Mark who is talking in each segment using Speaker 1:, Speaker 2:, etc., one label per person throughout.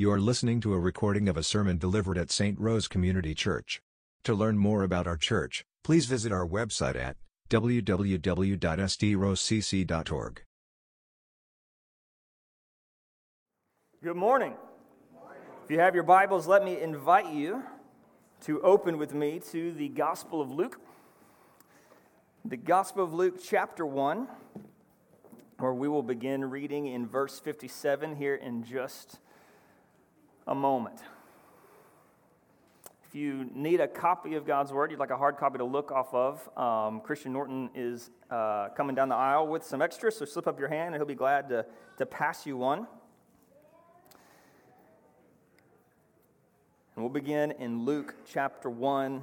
Speaker 1: You are listening to a recording of a sermon delivered at St. Rose Community Church. To learn more about our church, please visit our website at www.strosecc.org.
Speaker 2: Good morning. If you have your Bibles, let me invite you to open with me to the Gospel of Luke. The Gospel of Luke, chapter 1, where we will begin reading in verse 57 here in just a moment. If you need a copy of God's Word, you'd like a hard copy to look off of, um, Christian Norton is uh, coming down the aisle with some extras, so slip up your hand and he'll be glad to, to pass you one. And we'll begin in Luke chapter 1,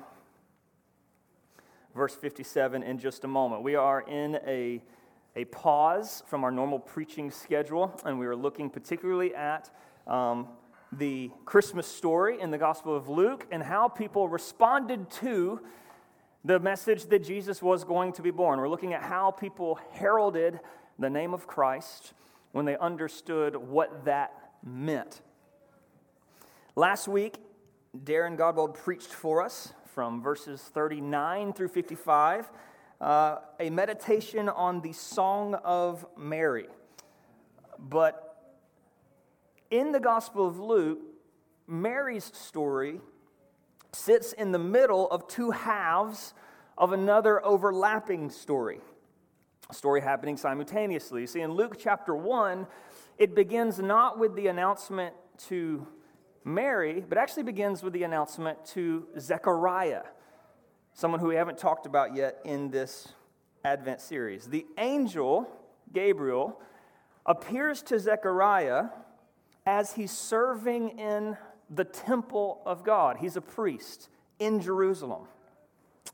Speaker 2: verse 57 in just a moment. We are in a, a pause from our normal preaching schedule, and we are looking particularly at um, the Christmas story in the Gospel of Luke and how people responded to the message that Jesus was going to be born. We're looking at how people heralded the name of Christ when they understood what that meant. Last week, Darren Godbold preached for us from verses 39 through 55 uh, a meditation on the Song of Mary. But in the Gospel of Luke, Mary's story sits in the middle of two halves of another overlapping story. A story happening simultaneously. See, in Luke chapter 1, it begins not with the announcement to Mary, but actually begins with the announcement to Zechariah, someone who we haven't talked about yet in this Advent series. The angel, Gabriel, appears to Zechariah as he's serving in the temple of God. He's a priest in Jerusalem.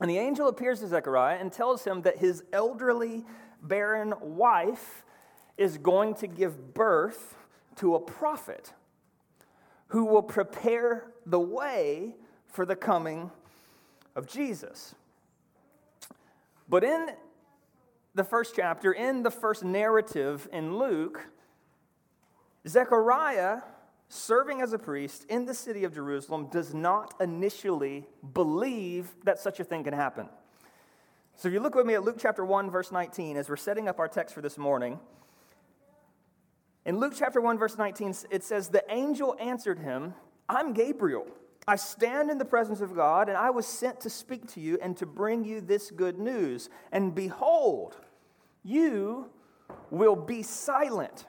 Speaker 2: And the angel appears to Zechariah and tells him that his elderly, barren wife is going to give birth to a prophet who will prepare the way for the coming of Jesus. But in the first chapter, in the first narrative in Luke, Zechariah, serving as a priest in the city of Jerusalem, does not initially believe that such a thing can happen. So if you look with me at Luke chapter 1, verse 19, as we're setting up our text for this morning, in Luke chapter 1, verse 19, it says, The angel answered him, I'm Gabriel. I stand in the presence of God, and I was sent to speak to you and to bring you this good news. And behold, you will be silent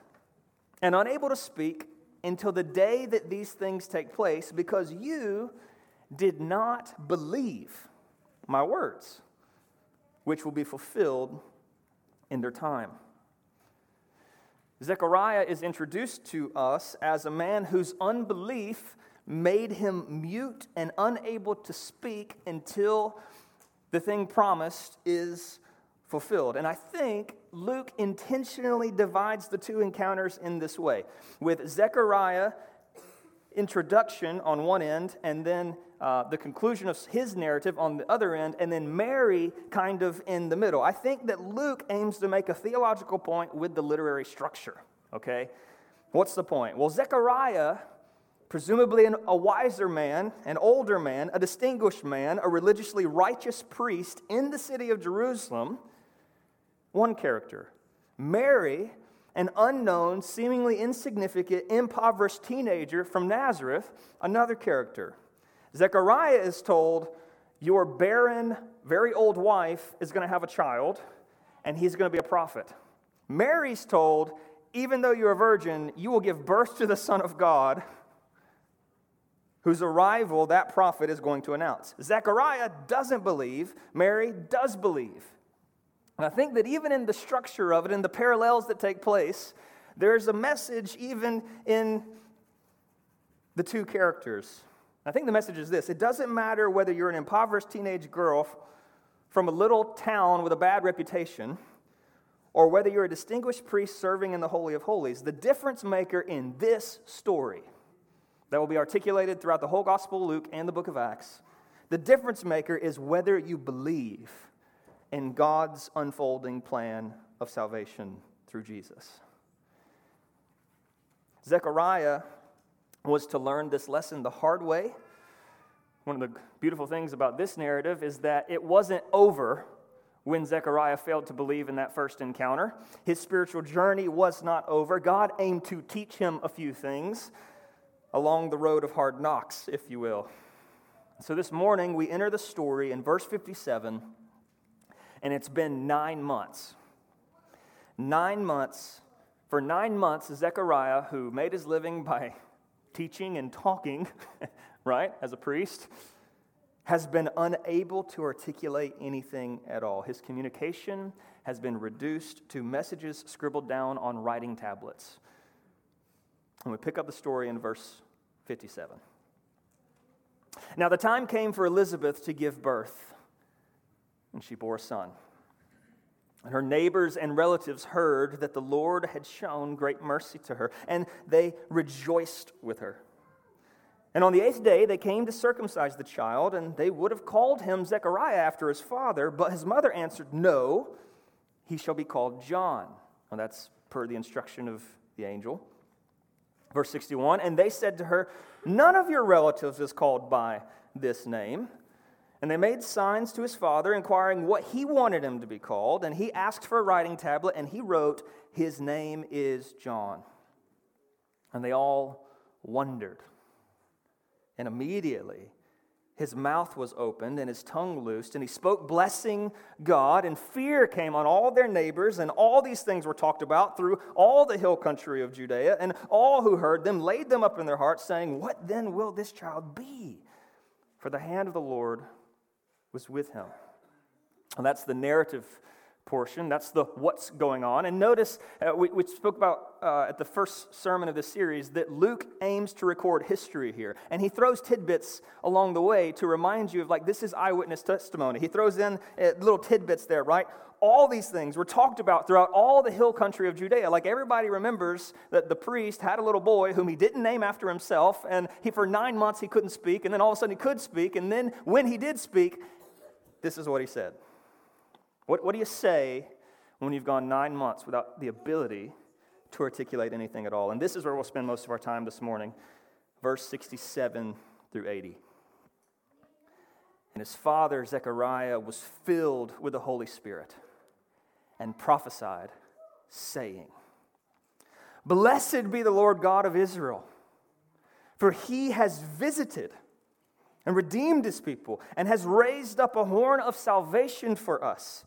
Speaker 2: and unable to speak until the day that these things take place because you did not believe my words, which will be fulfilled in their time. Zechariah is introduced to us as a man whose unbelief made him mute and unable to speak until the thing promised is fulfilled. And I think Luke intentionally divides the two encounters in this way with Zechariah introduction on one end and then uh, the conclusion of his narrative on the other end, and then Mary kind of in the middle. I think that Luke aims to make a theological point with the literary structure, okay? What's the point? Well, Zechariah, presumably an, a wiser man, an older man, a distinguished man, a religiously righteous priest in the city of Jerusalem, one character. Mary, an unknown, seemingly insignificant, impoverished teenager from Nazareth, another character. Zechariah is told, Your barren, very old wife is going to have a child, and he's going to be a prophet. Mary's told, Even though you're a virgin, you will give birth to the Son of God, whose arrival that prophet is going to announce. Zechariah doesn't believe, Mary does believe. And I think that even in the structure of it, in the parallels that take place, there's a message even in the two characters. I think the message is this it doesn't matter whether you're an impoverished teenage girl from a little town with a bad reputation or whether you're a distinguished priest serving in the Holy of Holies. The difference maker in this story that will be articulated throughout the whole Gospel of Luke and the book of Acts, the difference maker is whether you believe in God's unfolding plan of salvation through Jesus. Zechariah was to learn this lesson the hard way. One of the beautiful things about this narrative is that it wasn't over when Zechariah failed to believe in that first encounter. His spiritual journey was not over. God aimed to teach him a few things along the road of hard knocks, if you will. So this morning, we enter the story in verse 57, and it's been nine months. Nine months. For nine months, Zechariah, who made his living by teaching and talking, right, as a priest, has been unable to articulate anything at all. His communication has been reduced to messages scribbled down on writing tablets. And we pick up the story in verse 57. Now, the time came for Elizabeth to give birth, and she bore a son. And her neighbors and relatives heard that the Lord had shown great mercy to her, and they rejoiced with her. And on the eighth day, they came to circumcise the child, and they would have called him Zechariah after his father, but his mother answered, No, he shall be called John. Well, that's per the instruction of the angel. Verse 61 And they said to her, None of your relatives is called by this name. And they made signs to his father, inquiring what he wanted him to be called. And he asked for a writing tablet, and he wrote, His name is John. And they all wondered. And immediately his mouth was opened and his tongue loosed, and he spoke, blessing God. And fear came on all their neighbors, and all these things were talked about through all the hill country of Judea. And all who heard them laid them up in their hearts, saying, What then will this child be? For the hand of the Lord was with him. And that's the narrative portion. That's the what's going on. And notice, uh, we, we, spoke about uh, at the first sermon of this series that Luke aims to record history here. And he throws tidbits along the way to remind you of, like, this is eyewitness testimony. He throws in uh, little tidbits there, right? All these things were talked about throughout all the hill country of Judea. Like everybody remembers that the priest had a little boy whom he didn't name after himself, and he for nine months he couldn't speak, and then all of a sudden he could speak, and then when he did speak, this is what he said. What, what do you say when you've gone nine months without the ability to articulate anything at all? And this is where we'll spend most of our time this morning, verse 67 through 80. And his father, Zechariah, was filled with the Holy Spirit and prophesied, saying, Blessed be the Lord God of Israel, for he has visited and redeemed his people and has raised up a horn of salvation for us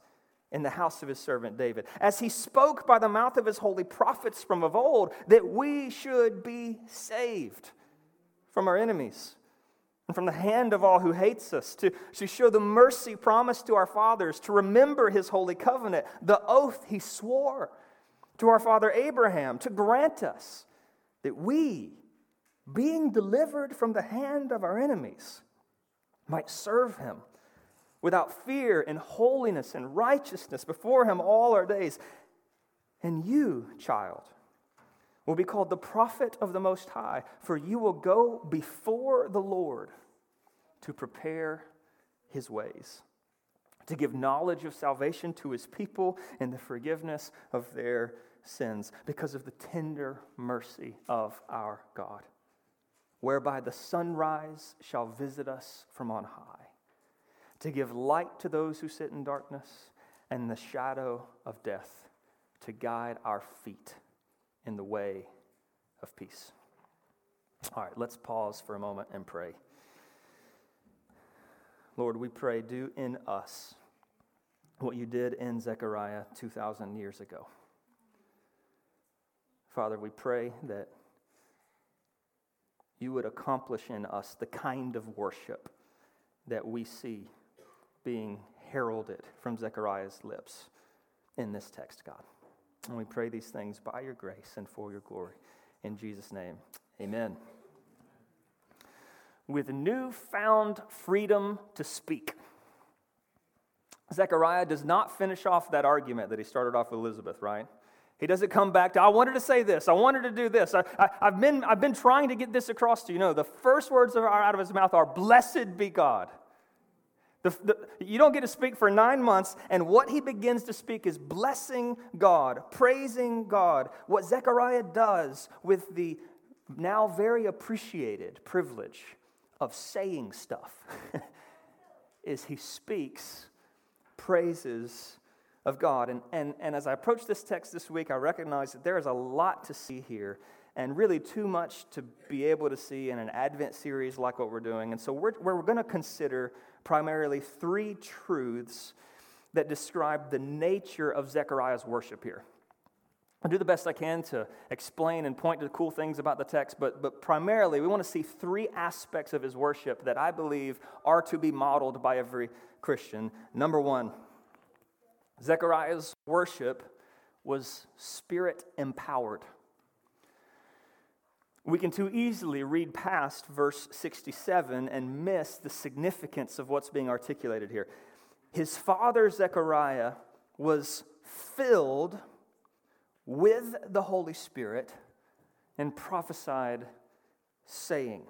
Speaker 2: in the house of his servant David, as he spoke by the mouth of his holy prophets from of old, that we should be saved from our enemies and from the hand of all who hates us, to, to show the mercy promised to our fathers, to remember his holy covenant, the oath he swore to our father Abraham, to grant us that we, being delivered from the hand of our enemies, might serve him without fear and holiness and righteousness before him all our days. And you, child, will be called the prophet of the Most High, for you will go before the Lord to prepare his ways, to give knowledge of salvation to his people and the forgiveness of their sins, because of the tender mercy of our God, whereby the sunrise shall visit us from on high to give light to those who sit in darkness and the shadow of death, to guide our feet in the way of peace. All right, let's pause for a moment and pray. Lord, we pray, do in us what you did in Zechariah 2,000 years ago. Father, we pray that you would accomplish in us the kind of worship that we see being heralded from Zechariah's lips in this text, God. And we pray these things by your grace and for your glory. In Jesus' name, amen. With newfound freedom to speak. Zechariah does not finish off that argument that he started off with Elizabeth, right? He doesn't come back to, I wanted to say this, I wanted to do this, I, have been, I've been trying to get this across to you. No, the first words out of his mouth are, Blessed be God. The, the, you don't get to speak for nine months, and what he begins to speak is blessing God, praising God. What Zechariah does with the now very appreciated privilege of saying stuff is he speaks praises of God. And, and, and as I approach this text this week, I recognize that there is a lot to see here and really too much to be able to see in an Advent series like what we're doing. And so we're, we're going to consider primarily three truths that describe the nature of Zechariah's worship here. I'll do the best I can to explain and point to cool things about the text, but, but primarily we want to see three aspects of his worship that I believe are to be modeled by every Christian. Number one, Zechariah's worship was spirit empowered. We can too easily read past verse 67 and miss the significance of what's being articulated here. His father, Zechariah, was filled with the Holy Spirit and prophesied, saying.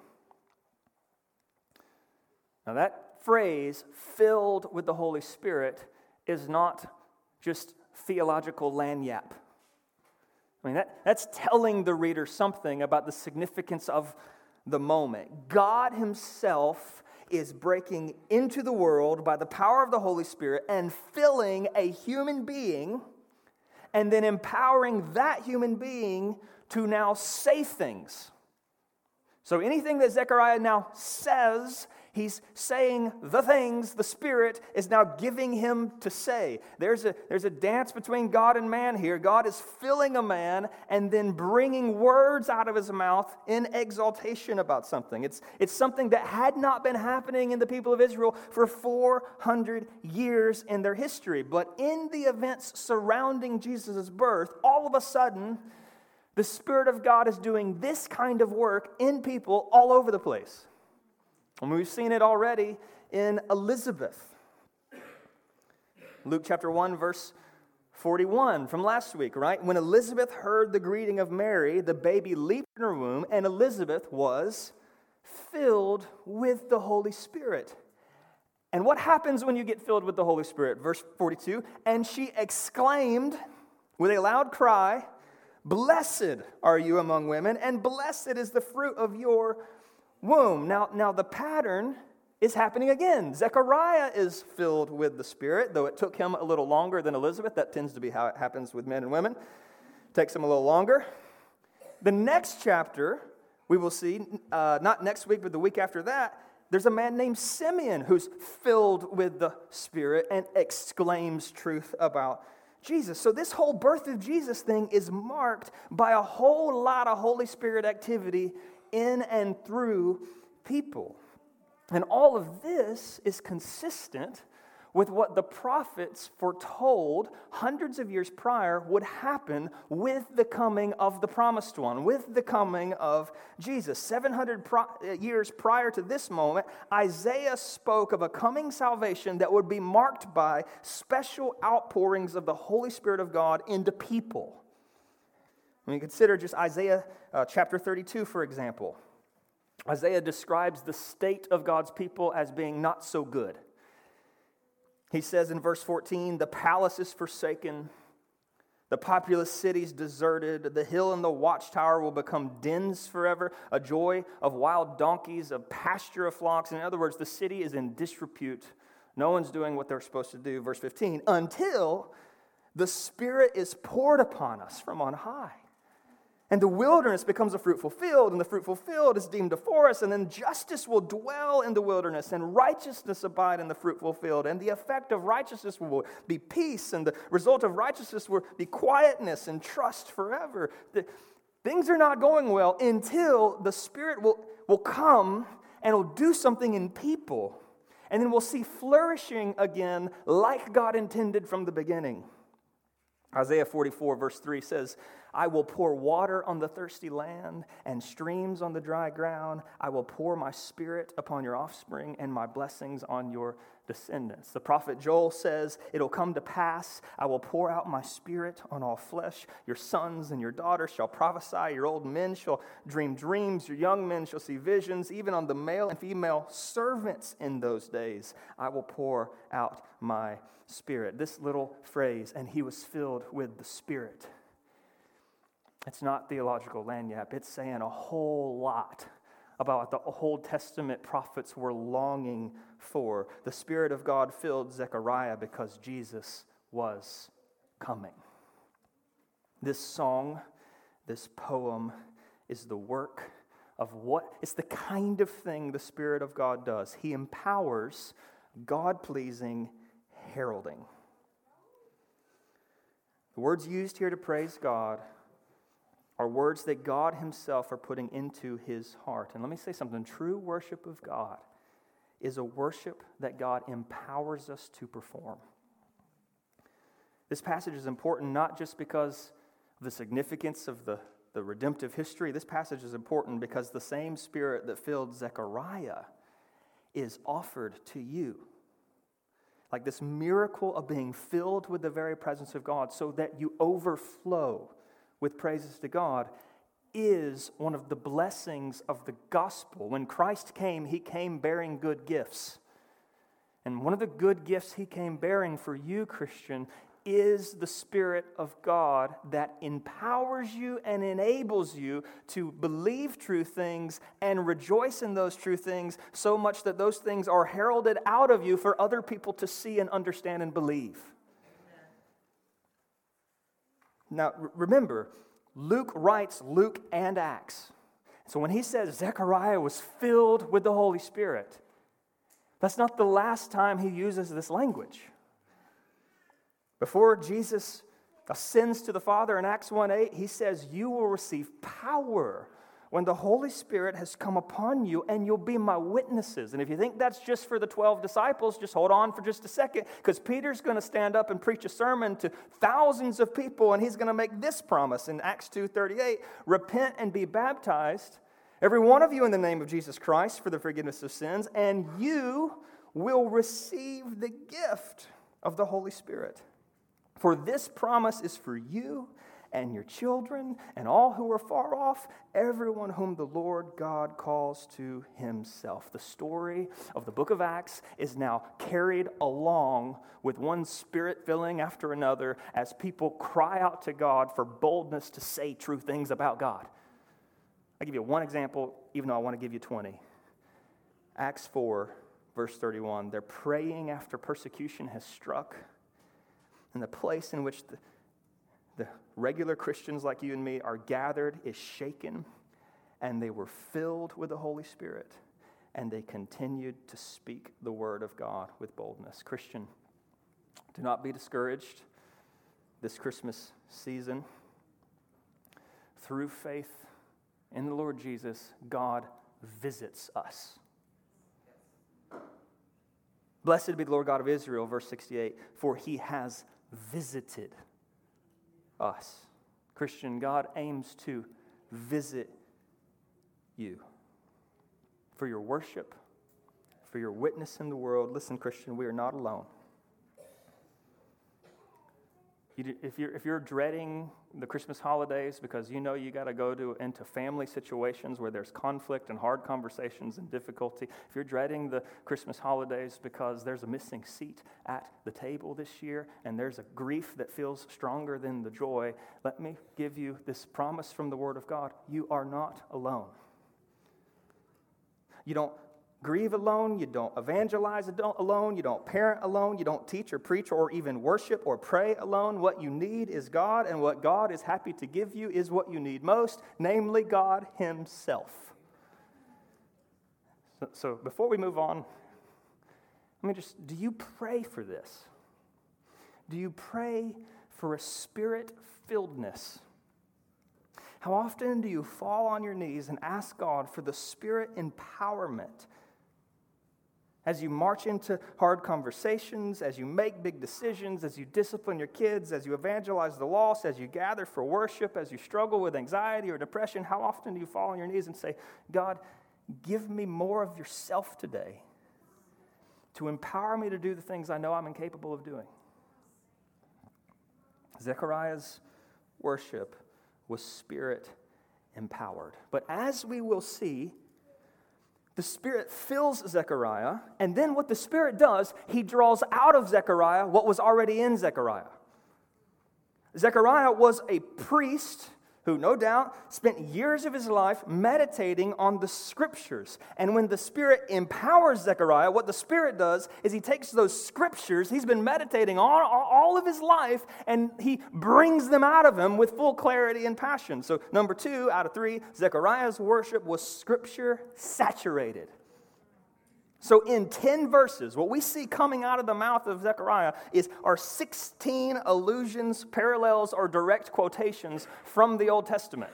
Speaker 2: Now, that phrase, filled with the Holy Spirit, is not just theological lagniappe. I mean, that, that's telling the reader something about the significance of the moment. God Himself is breaking into the world by the power of the Holy Spirit and filling a human being and then empowering that human being to now say things. So anything that Zechariah now says He's saying the things the Spirit is now giving him to say. There's a, there's a dance between God and man here. God is filling a man and then bringing words out of his mouth in exaltation about something. It's, it's something that had not been happening in the people of Israel for 400 years in their history. But in the events surrounding Jesus' birth, all of a sudden, the Spirit of God is doing this kind of work in people all over the place. And we've seen it already in Elizabeth. Luke chapter 1, verse 41 from last week, right? When Elizabeth heard the greeting of Mary, the baby leaped in her womb, and Elizabeth was filled with the Holy Spirit. And what happens when you get filled with the Holy Spirit? Verse 42 And she exclaimed with a loud cry, Blessed are you among women, and blessed is the fruit of your womb. Now, now the pattern is happening again. Zechariah is filled with the Spirit, though it took him a little longer than Elizabeth. That tends to be how it happens with men and women. It takes him a little longer. The next chapter, we will see, uh, not next week, but the week after that, there's a man named Simeon who's filled with the Spirit and exclaims truth about Jesus. So, this whole birth of Jesus thing is marked by a whole lot of Holy Spirit activity in and through people. And all of this is consistent with what the prophets foretold hundreds of years prior would happen with the coming of the promised one, with the coming of Jesus. 700 pro- uh, years prior to this moment, Isaiah spoke of a coming salvation that would be marked by special outpourings of the Holy Spirit of God into people. When you consider just Isaiah uh, chapter 32, for example, Isaiah describes the state of God's people as being not so good. He says in verse 14, The palace is forsaken, the populous cities deserted, the hill and the watchtower will become dens forever, a joy of wild donkeys, a pasture of flocks. In other words, the city is in disrepute. No one's doing what they're supposed to do. Verse 15, until the Spirit is poured upon us from on high. And the wilderness becomes a fruitful field, and the fruitful field is deemed a forest, and then justice will dwell in the wilderness, and righteousness abide in the fruitful field. And the effect of righteousness will be peace, and the result of righteousness will be quietness and trust forever. The, things are not going well until the Spirit will, will come and will do something in people. And then we'll see flourishing again like God intended from the beginning. Isaiah 44, verse 3 says, I will pour water on the thirsty land and streams on the dry ground. I will pour my spirit upon your offspring and my blessings on your descendants. The prophet Joel says, It'll come to pass, I will pour out my spirit on all flesh. Your sons and your daughters shall prophesy, your old men shall dream dreams, your young men shall see visions, even on the male and female servants in those days. I will pour out my spirit. This little phrase, and he was filled with the spirit It's not theological lagniappe, it's saying a whole lot about what the Old Testament prophets were longing for. The Spirit of God filled Zechariah because Jesus was coming. This song, this poem, is the work of what? It's the kind of thing the Spirit of God does. He empowers God pleasing heralding. The words used here to praise God are words that God Himself are putting into His heart. And let me say something true worship of God is a worship that God empowers us to perform. This passage is important not just because of the significance of the, the redemptive history, this passage is important because the same spirit that filled Zechariah is offered to you. Like this miracle of being filled with the very presence of God so that you overflow with praises to God is one of the blessings of the gospel. When Christ came, he came bearing good gifts. And one of the good gifts he came bearing for you, Christian, is the Spirit of God that empowers you and enables you to believe true things and rejoice in those true things so much that those things are heralded out of you for other people to see and understand and believe. Now, remember, Luke writes Luke and Acts. So when he says Zechariah was filled with the Holy Spirit, that's not the last time he uses this language. Before Jesus ascends to the Father in Acts 1 8, he says, You will receive power when the Holy Spirit has come upon you, and you'll be my witnesses. And if you think that's just for the 12 disciples, just hold on for just a second, because Peter's going to stand up and preach a sermon to thousands of people, and he's going to make this promise in Acts 2:38: repent and be baptized, every one of you in the name of Jesus Christ for the forgiveness of sins, and you will receive the gift of the Holy Spirit. For this promise is for you and your children, and all who are far off, everyone whom the Lord God calls to himself. The story of the book of Acts is now carried along with one spirit filling after another as people cry out to God for boldness to say true things about God. I'll give you one example, even though I want to give you 20. Acts 4, verse 31. They're praying after persecution has struck, and the place in which the the regular Christians like you and me are gathered is shaken, and they were filled with the Holy Spirit, and they continued to speak the word of God with boldness. Christian, do not be discouraged this Christmas season. Through faith in the Lord Jesus, God visits us. Blessed be the Lord God of Israel, verse 68, for he has visited us. Christian, God aims to visit you for your worship, for your witness in the world. Listen, Christian, we are not alone. if, you're, if you're dreading the Christmas holidays because you know you got to go to, into family situations where there's conflict and hard conversations and difficulty, if you're dreading the Christmas holidays because there's a missing seat at the table this year and there's a grief that feels stronger than the joy, let me give you this promise from the Word of God. You are not alone. You don't grieve alone, you don't evangelize alone, you don't parent alone, you don't teach or preach or even worship or pray alone. What you need is God, and what God is happy to give you is what you need most, namely God Himself. So, so before we move on, let me just do you pray for this? Do you pray for a spirit filledness? How often do you fall on your knees and ask God for the spirit empowerment as you march into hard conversations, as you make big decisions, as you discipline your kids, as you evangelize the lost, as you gather for worship, as you struggle with anxiety or depression, how often do you fall on your knees and say, God, give me more of yourself today to empower me to do the things I know I'm incapable of doing? Zechariah's worship was spirit empowered. But as we will see, the Spirit fills Zechariah, and then what the Spirit does, he draws out of Zechariah what was already in Zechariah. Zechariah was a priest who no doubt spent years of his life meditating on the scriptures. And when the Spirit empowers Zechariah, what the Spirit does is he takes those scriptures he's been meditating on all of his life and he brings them out of him with full clarity and passion. So, number two out of three, Zechariah's worship was scripture saturated. So, in 10 verses, what we see coming out of the mouth of Zechariah is are 16 allusions, parallels, or direct quotations from the Old Testament.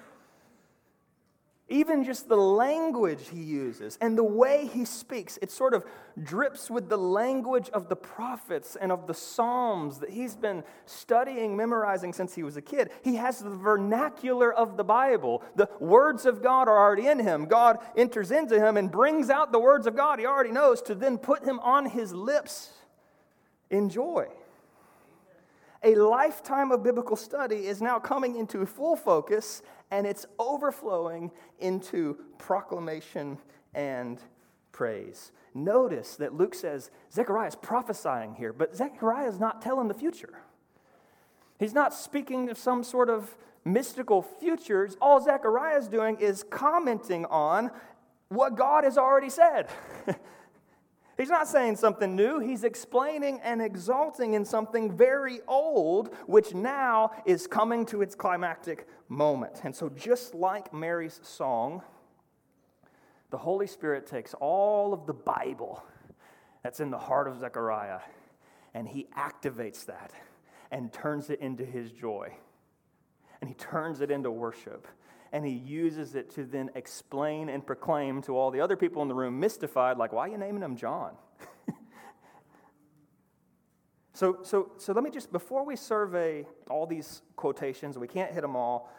Speaker 2: Even just the language he uses and the way he speaks, it sort of drips with the language of the prophets and of the Psalms that he's been studying, memorizing since he was a kid. He has the vernacular of the Bible. The words of God are already in him. God enters into him and brings out the words of God he already knows to then put him on his lips in joy a lifetime of biblical study is now coming into full focus and it's overflowing into proclamation and praise. Notice that Luke says Zechariah is prophesying here, but Zechariah is not telling the future. He's not speaking of some sort of mystical futures. All Zechariah is doing is commenting on what God has already said. He's not saying something new, he's explaining and exalting in something very old, which now is coming to its climactic moment. And so, just like Mary's song, the Holy Spirit takes all of the Bible that's in the heart of Zechariah and he activates that and turns it into his joy. And he turns it into worship and he uses it to then explain and proclaim to all the other people in the room, mystified, like, why are you naming him John? so, so, so let me just, before we survey all these quotations, we can't hit them all.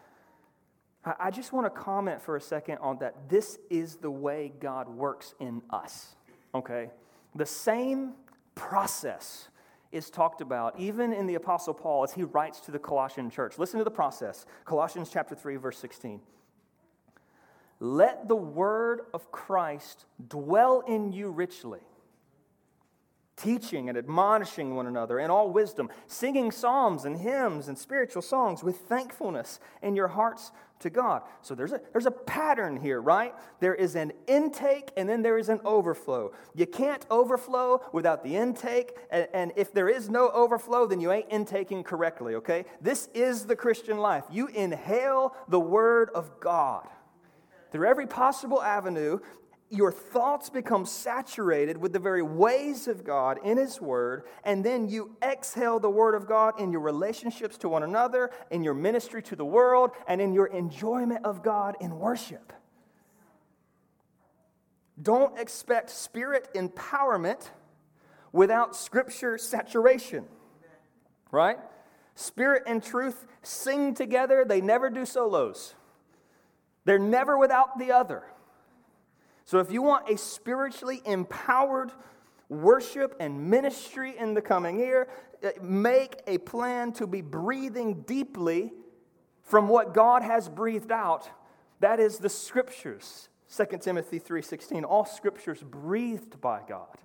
Speaker 2: I, I just want to comment for a second on that. This is the way God works in us, okay? The same process is talked about even in the Apostle Paul as he writes to the Colossian church. Listen to the process Colossians chapter 3, verse 16. Let the word of Christ dwell in you richly teaching and admonishing one another in all wisdom, singing psalms and hymns and spiritual songs with thankfulness in your hearts to God. So there's a, there's a pattern here, right? There is an intake and then there is an overflow. You can't overflow without the intake, and, and if there is no overflow, then you ain't intaking correctly, okay? This is the Christian life. You inhale the Word of God through every possible avenue, your thoughts become saturated with the very ways of God in His Word, and then you exhale the Word of God in your relationships to one another, in your ministry to the world, and in your enjoyment of God in worship. Don't expect spirit empowerment without scripture saturation, right? Spirit and truth sing together, they never do solos, they're never without the other. So, if you want a spiritually empowered worship and ministry in the coming year, uh, make a plan to be breathing deeply from what God has breathed out. That is the scriptures. 2 Timothy 3:16 all scriptures breathed by God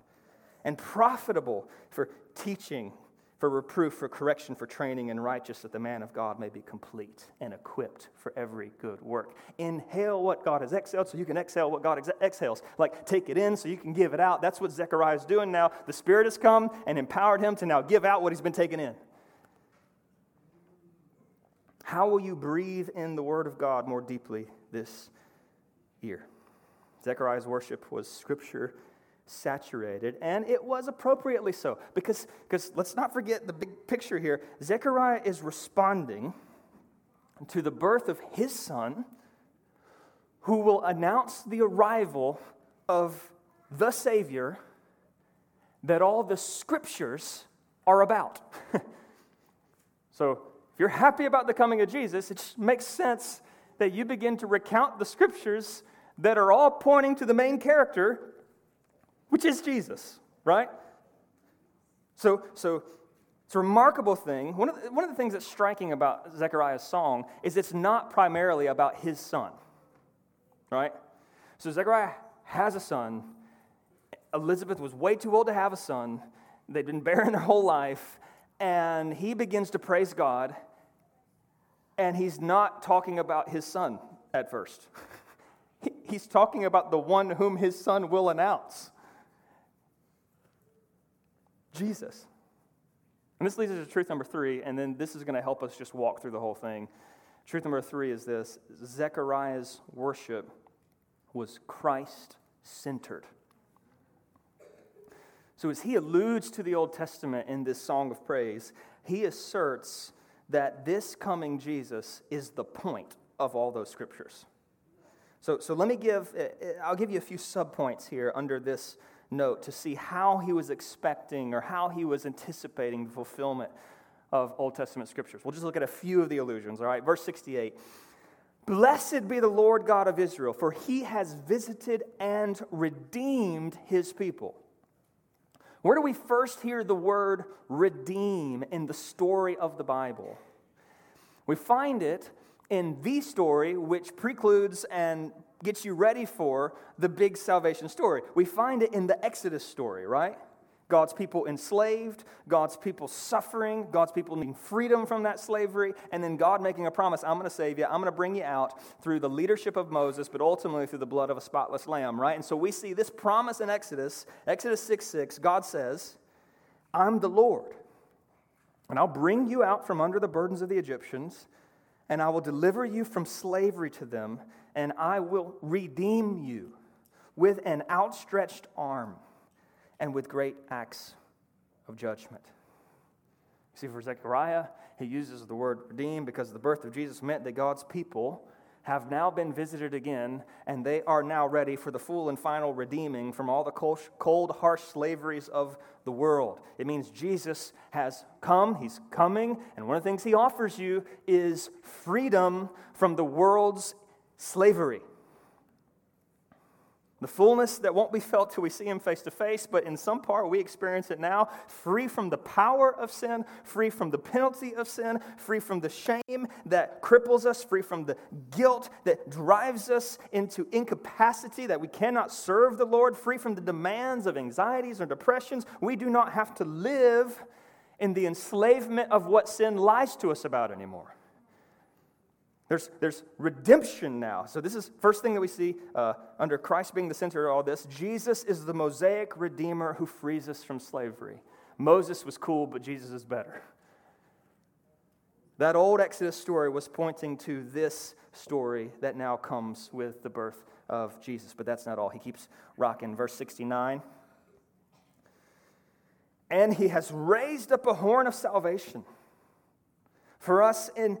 Speaker 2: and profitable for teaching for reproof, for correction, for training in righteousness, that the man of God may be complete and equipped for every good work. Inhale what God has exhaled so you can exhale what God ex- exhales. Like take it in so you can give it out. That's what Zechariah is doing now. The Spirit has come and empowered him to now give out what he's been taking in. How will you breathe in the Word of God more deeply this year? Zechariah's worship was scripture saturated, and it was appropriately so. Because, because let's not forget the big picture here. Zechariah is responding to the birth of his son, who will announce the arrival of the Savior that all the scriptures are about. so, if you're happy about the coming of Jesus, it makes sense that you begin to recount the scriptures that are all pointing to the main character which is Jesus, right? So, so it's a remarkable thing. One of, the, one of the things that's striking about Zechariah's song is it's not primarily about his son, right? So Zechariah has a son. Elizabeth was way too old to have a son. They'd been barren their whole life. And he begins to praise God. And he's not talking about his son at first. He's talking about the one whom his son will announce Jesus. And this leads us to truth number three, and then this is going to help us just walk through the whole thing. Truth number three is this Zechariah's worship was Christ centered. So, as he alludes to the Old Testament in this song of praise, he asserts that this coming Jesus is the point of all those scriptures. So, so let me give, eh, eh, I'll give you a few subpoints here under this note to see how he was expecting or how he was anticipating the fulfillment of Old Testament scriptures. We'll just look at a few of the allusions, all right? Verse 68 Blessed be the Lord God of Israel, for he has visited and redeemed his people. Where do we first hear the word redeem in the story of the Bible? We find it in the story, which precludes and gets you ready for the big salvation story. We find it in the Exodus story, right? God's people enslaved, God's people suffering, God's people needing freedom from that slavery, and then God making a promise I'm going to save you, I'm going to bring you out through the leadership of Moses, but ultimately through the blood of a spotless lamb, right? And so we see this promise in Exodus, Exodus 6 6, God says, I'm the Lord, and I'll bring you out from under the burdens of the Egyptians, and I will deliver you from slavery to them, and I will redeem you with an outstretched arm and with great acts of judgment. See, for Zechariah, he uses the word redeem because the birth of Jesus meant that God's people have now been visited again, and they are now ready for the full and final redeeming from all the cold, harsh slaveries of the world. It means Jesus has come, he's coming, and one of the things he offers you is freedom from the world's slavery. The fullness that won't be felt till we see him face to face, but in some part we experience it now, free from the power of sin, free from the penalty of sin, free from the shame that cripples us, free from the guilt that drives us into incapacity that we cannot serve the Lord, free from the demands of anxieties or depressions. We do not have to live in the enslavement of what sin lies to us about anymore. There's, there's redemption now. So, this is first thing that we see uh, under Christ being the center of all this. Jesus is the Mosaic Redeemer who frees us from slavery. Moses was cool, but Jesus is better. That old Exodus story was pointing to this story that now comes with the birth of Jesus. But that's not all. He keeps rocking. Verse 69. And he has raised up a horn of salvation for us in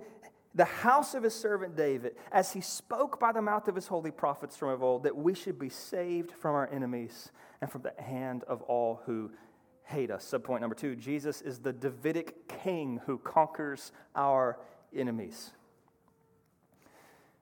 Speaker 2: the house of his servant David, as he spoke by the mouth of his holy prophets from of old, that we should be saved from our enemies and from the hand of all who hate us. Subpoint number two Jesus is the Davidic king who conquers our enemies.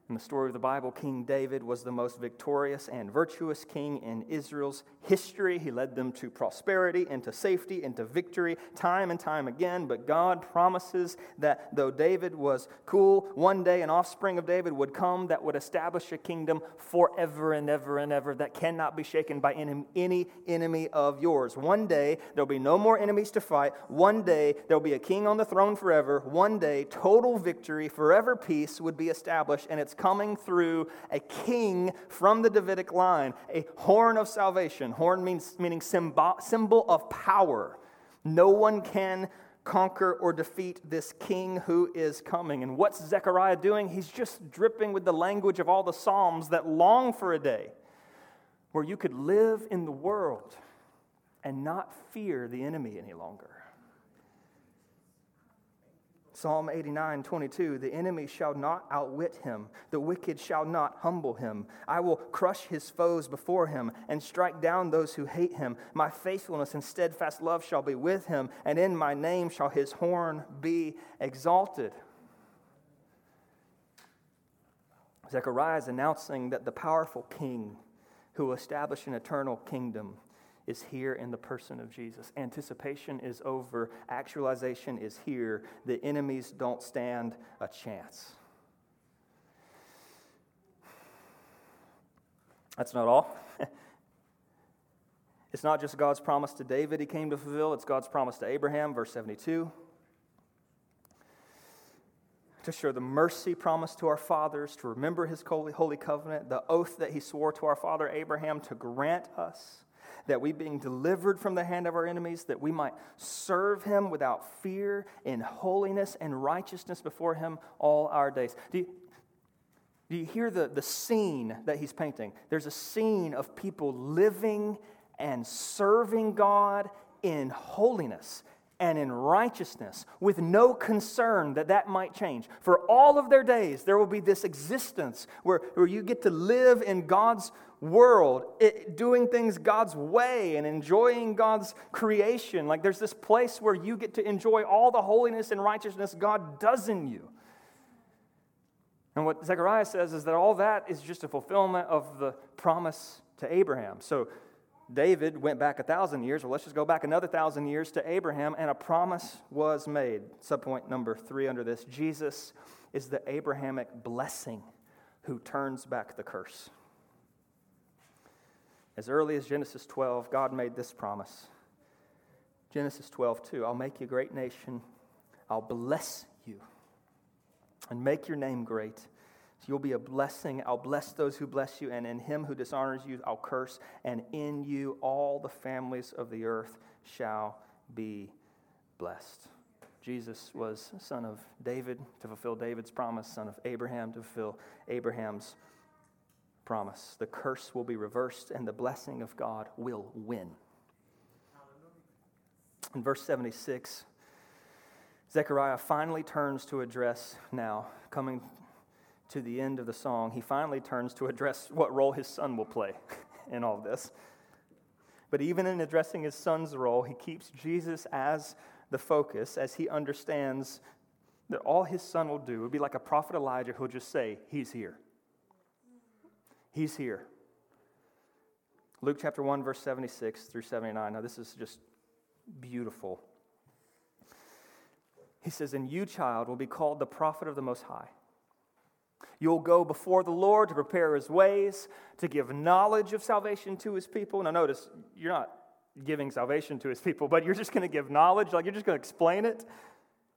Speaker 2: In the story of the Bible, King David was the most victorious and virtuous king in Israel's history. He led them to prosperity, into safety, into victory, time and time again. But God promises that though David was cool, one day an offspring of David would come that would establish a kingdom forever and ever and ever that cannot be shaken by any enemy of yours. One day there'll be no more enemies to fight. One day there'll be a king on the throne forever. One day total victory, forever peace would be established, and it's coming through a king from the Davidic line, a horn of salvation. Horn means meaning symbol, symbol of power. No one can conquer or defeat this king who is coming. And what's Zechariah doing? He's just dripping with the language of all the Psalms that long for a day where you could live in the world and not fear the enemy any longer. Psalm 89, 22 The enemy shall not outwit him, the wicked shall not humble him. I will crush his foes before him and strike down those who hate him. My faithfulness and steadfast love shall be with him, and in my name shall his horn be exalted. Zechariah is announcing that the powerful king who will establish an eternal kingdom is here in the person of Jesus. Anticipation is over, actualization is here. The enemies don't stand a chance. That's not all. it's not just God's promise to David he came to fulfill, it's God's promise to Abraham, verse 72. to show the mercy promised to our fathers, to remember his holy, holy covenant, the oath that he swore to our father Abraham to grant us, that we being delivered from the hand of our enemies, that we might serve him without fear in holiness and righteousness before him all our days. Do you, do you hear the, the scene that he's painting? There's a scene of people living and serving God in holiness and in righteousness with no concern that that might change. For all of their days, there will be this existence where, where you get to live in God's world, it, doing things God's way and enjoying God's creation. Like there's this place where you get to enjoy all the holiness and righteousness God does in you. And what Zechariah says is that all that is just a fulfillment of the promise to Abraham. So David went back a thousand years. Well, let's just go back another thousand years to Abraham, and a promise was made. Subpoint number three under this Jesus is the Abrahamic blessing who turns back the curse. As early as Genesis 12, God made this promise. Genesis 12, 2 I'll make you a great nation, I'll bless you, and make your name great so you'll be a blessing. I'll bless those who bless you, and in him who dishonors you, I'll curse. And in you, all the families of the earth shall be blessed. Jesus was son of David to fulfill David's promise, son of Abraham to fulfill Abraham's promise. The curse will be reversed, and the blessing of God will win. In verse 76, Zechariah finally turns to address now, coming to the end of the song, he finally turns to address what role his son will play in all this. But even in addressing his son's role, he keeps Jesus as the focus as he understands that all his son will do would be like a prophet Elijah who'll just say, He's here. He's here. Luke chapter 1, verse 76 through 79. Now, this is just beautiful. He says, And you, child, will be called the prophet of the Most High. You'll go before the Lord to prepare his ways, to give knowledge of salvation to his people. Now, notice, you're not giving salvation to his people, but you're just going to give knowledge, like you're just going to explain it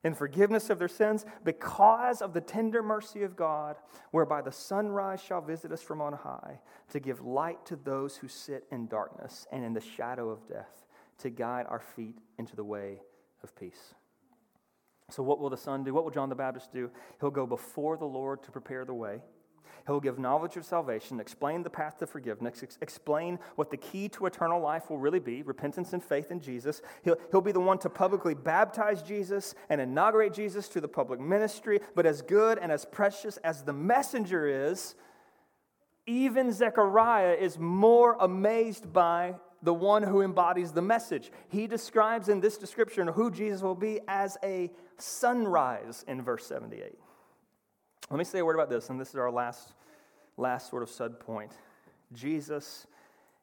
Speaker 2: in forgiveness of their sins because of the tender mercy of God, whereby the sunrise shall visit us from on high, to give light to those who sit in darkness and in the shadow of death, to guide our feet into the way of peace. So, what will the Son do? What will John the Baptist do? He'll go before the Lord to prepare the way. He'll give knowledge of salvation, explain the path to forgiveness, ex- explain what the key to eternal life will really be repentance and faith in Jesus. He'll, he'll be the one to publicly baptize Jesus and inaugurate Jesus to the public ministry. But as good and as precious as the messenger is, even Zechariah is more amazed by the one who embodies the message. He describes in this description who Jesus will be as a sunrise in verse 78. Let me say a word about this, and this is our last, last sort of sub point. Jesus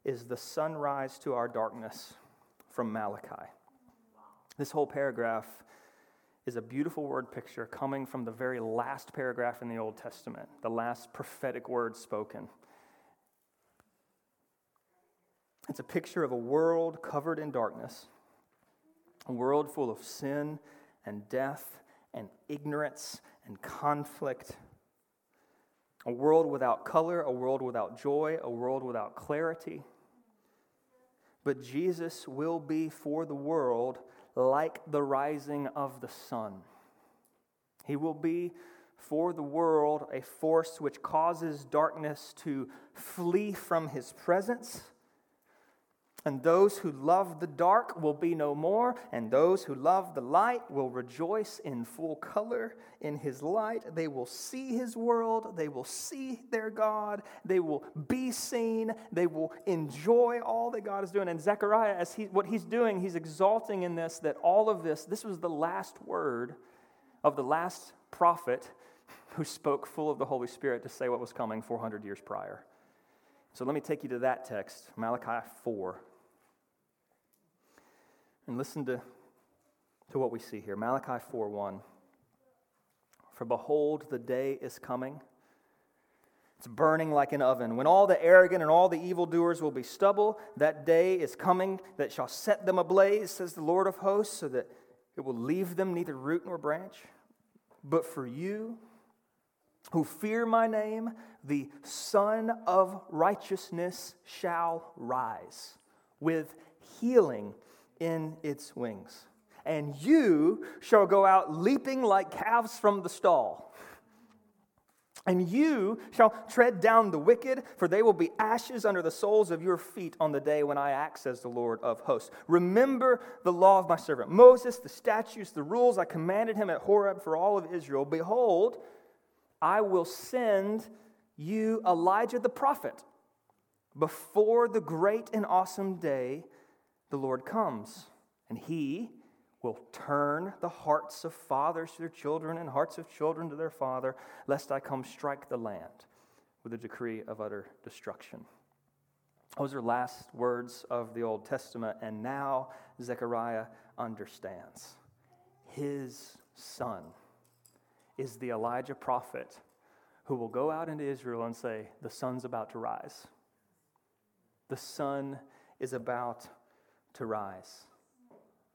Speaker 2: is the sunrise to our darkness from Malachi. This whole paragraph is a beautiful word picture coming from the very last paragraph in the Old Testament, the last prophetic word spoken. It's a picture of a world covered in darkness, a world full of sin and death and ignorance and conflict, a world without color, a world without joy, a world without clarity. But Jesus will be for the world like the rising of the sun. He will be for the world a force which causes darkness to flee from his presence and those who love the dark will be no more, and those who love the light will rejoice in full color in his light. They will see his world, they will see their God, they will be seen, they will enjoy all that God is doing. And Zechariah, as he, what he's doing, he's exalting in this that all of this, this was the last word of the last prophet who spoke full of the Holy Spirit to say what was coming 400 years prior. So let me take you to that text, Malachi 4. And listen to, to what we see here Malachi 4 1. For behold, the day is coming. It's burning like an oven. When all the arrogant and all the evildoers will be stubble, that day is coming that shall set them ablaze, says the Lord of hosts, so that it will leave them neither root nor branch. But for you who fear my name, the Sun of Righteousness shall rise with healing in its wings. And you shall go out leaping like calves from the stall. And you shall tread down the wicked, for they will be ashes under the soles of your feet on the day when I act, says the Lord of hosts. Remember the law of my servant Moses, the statutes, the rules I commanded him at Horeb for all of Israel. Behold, I will send you Elijah the prophet before the great and awesome day the Lord comes. And he will turn the hearts of fathers to their children and hearts of children to their father, lest I come strike the land with a decree of utter destruction. Those are last words of the Old Testament, and now Zechariah understands. His son is the Elijah prophet who will go out into Israel and say, The sun's about to rise. The sun is about to rise.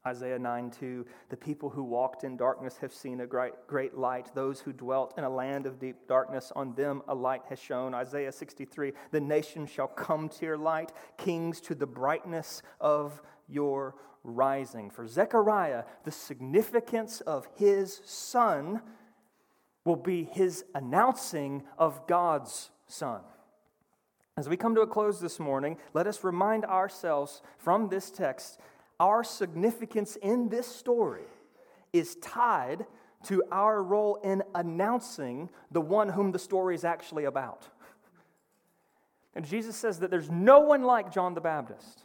Speaker 2: Isaiah 9 2, the people who walked in darkness have seen a great, great light. Those who dwelt in a land of deep darkness, on them a light has shone. Isaiah 63, the nations shall come to your light, kings to the brightness of your rising. For Zechariah, the significance of his son will be his announcing of God's son. As we come to a close this morning, let us remind ourselves from this text our significance in this story is tied to our role in announcing the one whom the story is actually about. And Jesus says that there's no one like John the Baptist.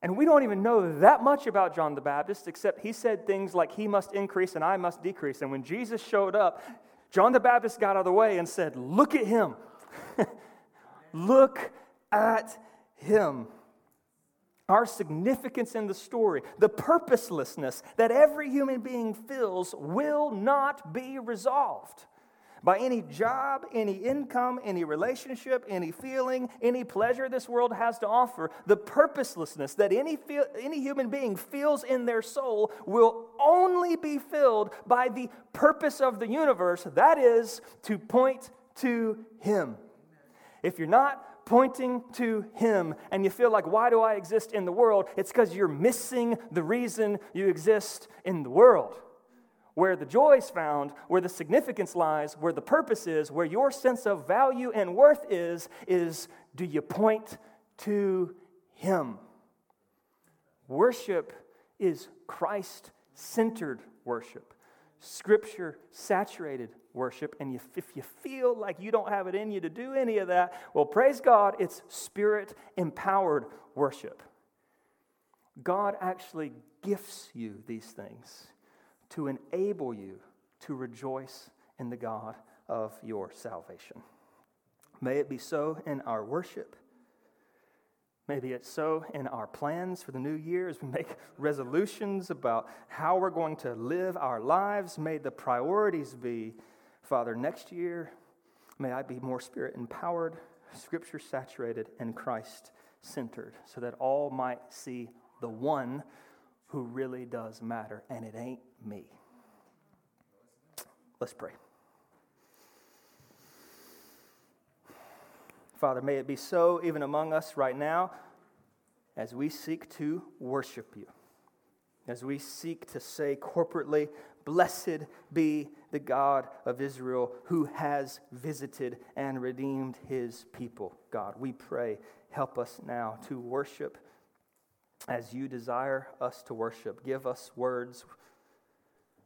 Speaker 2: And we don't even know that much about John the Baptist, except he said things like, He must increase and I must decrease. And when Jesus showed up, John the Baptist got out of the way and said, Look at him. Look at him our significance in the story, the purposelessness that every human being feels will not be resolved by any job, any income, any relationship, any feeling, any pleasure this world has to offer. The purposelessness that any, feel, any human being feels in their soul will only be filled by the purpose of the universe, that is, to point to Him. If you're not pointing to Him, and you feel like, why do I exist in the world? It's because you're missing the reason you exist in the world. Where the joy is found, where the significance lies, where the purpose is, where your sense of value and worth is, is do you point to Him? Worship is Christ centered worship, Scripture saturated worship, and if you feel like you don't have it in you to do any of that, well, praise God, it's spirit empowered worship. God actually gifts you these things to enable you to rejoice in the God of your salvation. May it be so in our worship. Maybe it's so in our plans for the new year as we make resolutions about how we're going to live our lives. May the priorities be Father, next year, may I be more spirit empowered, scripture saturated, and Christ centered, so that all might see the one who really does matter, and it ain't me. Let's pray. Father, may it be so even among us right now as we seek to worship you, as we seek to say corporately, Blessed be the God of Israel who has visited and redeemed his people. God, we pray, help us now to worship as you desire us to worship. Give us words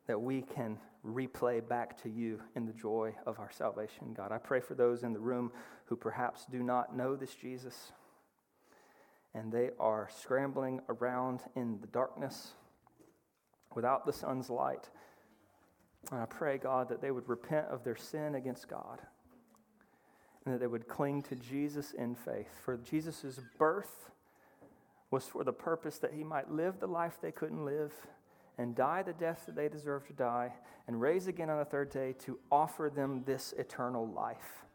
Speaker 2: that we can replay back to you in the joy of our salvation. God, I pray for those in the room who perhaps do not know this Jesus and they are scrambling around in the darkness without the sun's light. And I pray, God, that they would repent of their sin against God and that they would cling to Jesus in faith. For Jesus' birth was for the purpose that he might live the life they couldn't live and die the death that they deserve to die and raise again on the third day to offer them this eternal life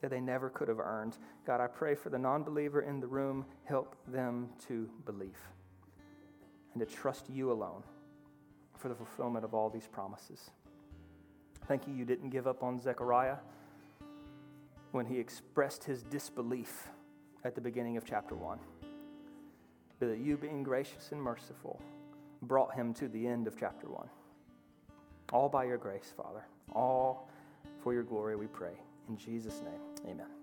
Speaker 2: that they never could have earned. God, I pray for the non believer in the room, help them to believe and to trust you alone. for the fulfillment of all these promises. Thank you, you didn't give up on Zechariah when he expressed his disbelief at the beginning of chapter 1. But that you, being gracious and merciful, brought him to the end of chapter 1. All by your grace, Father. All for your glory, we pray. In Jesus' name, amen.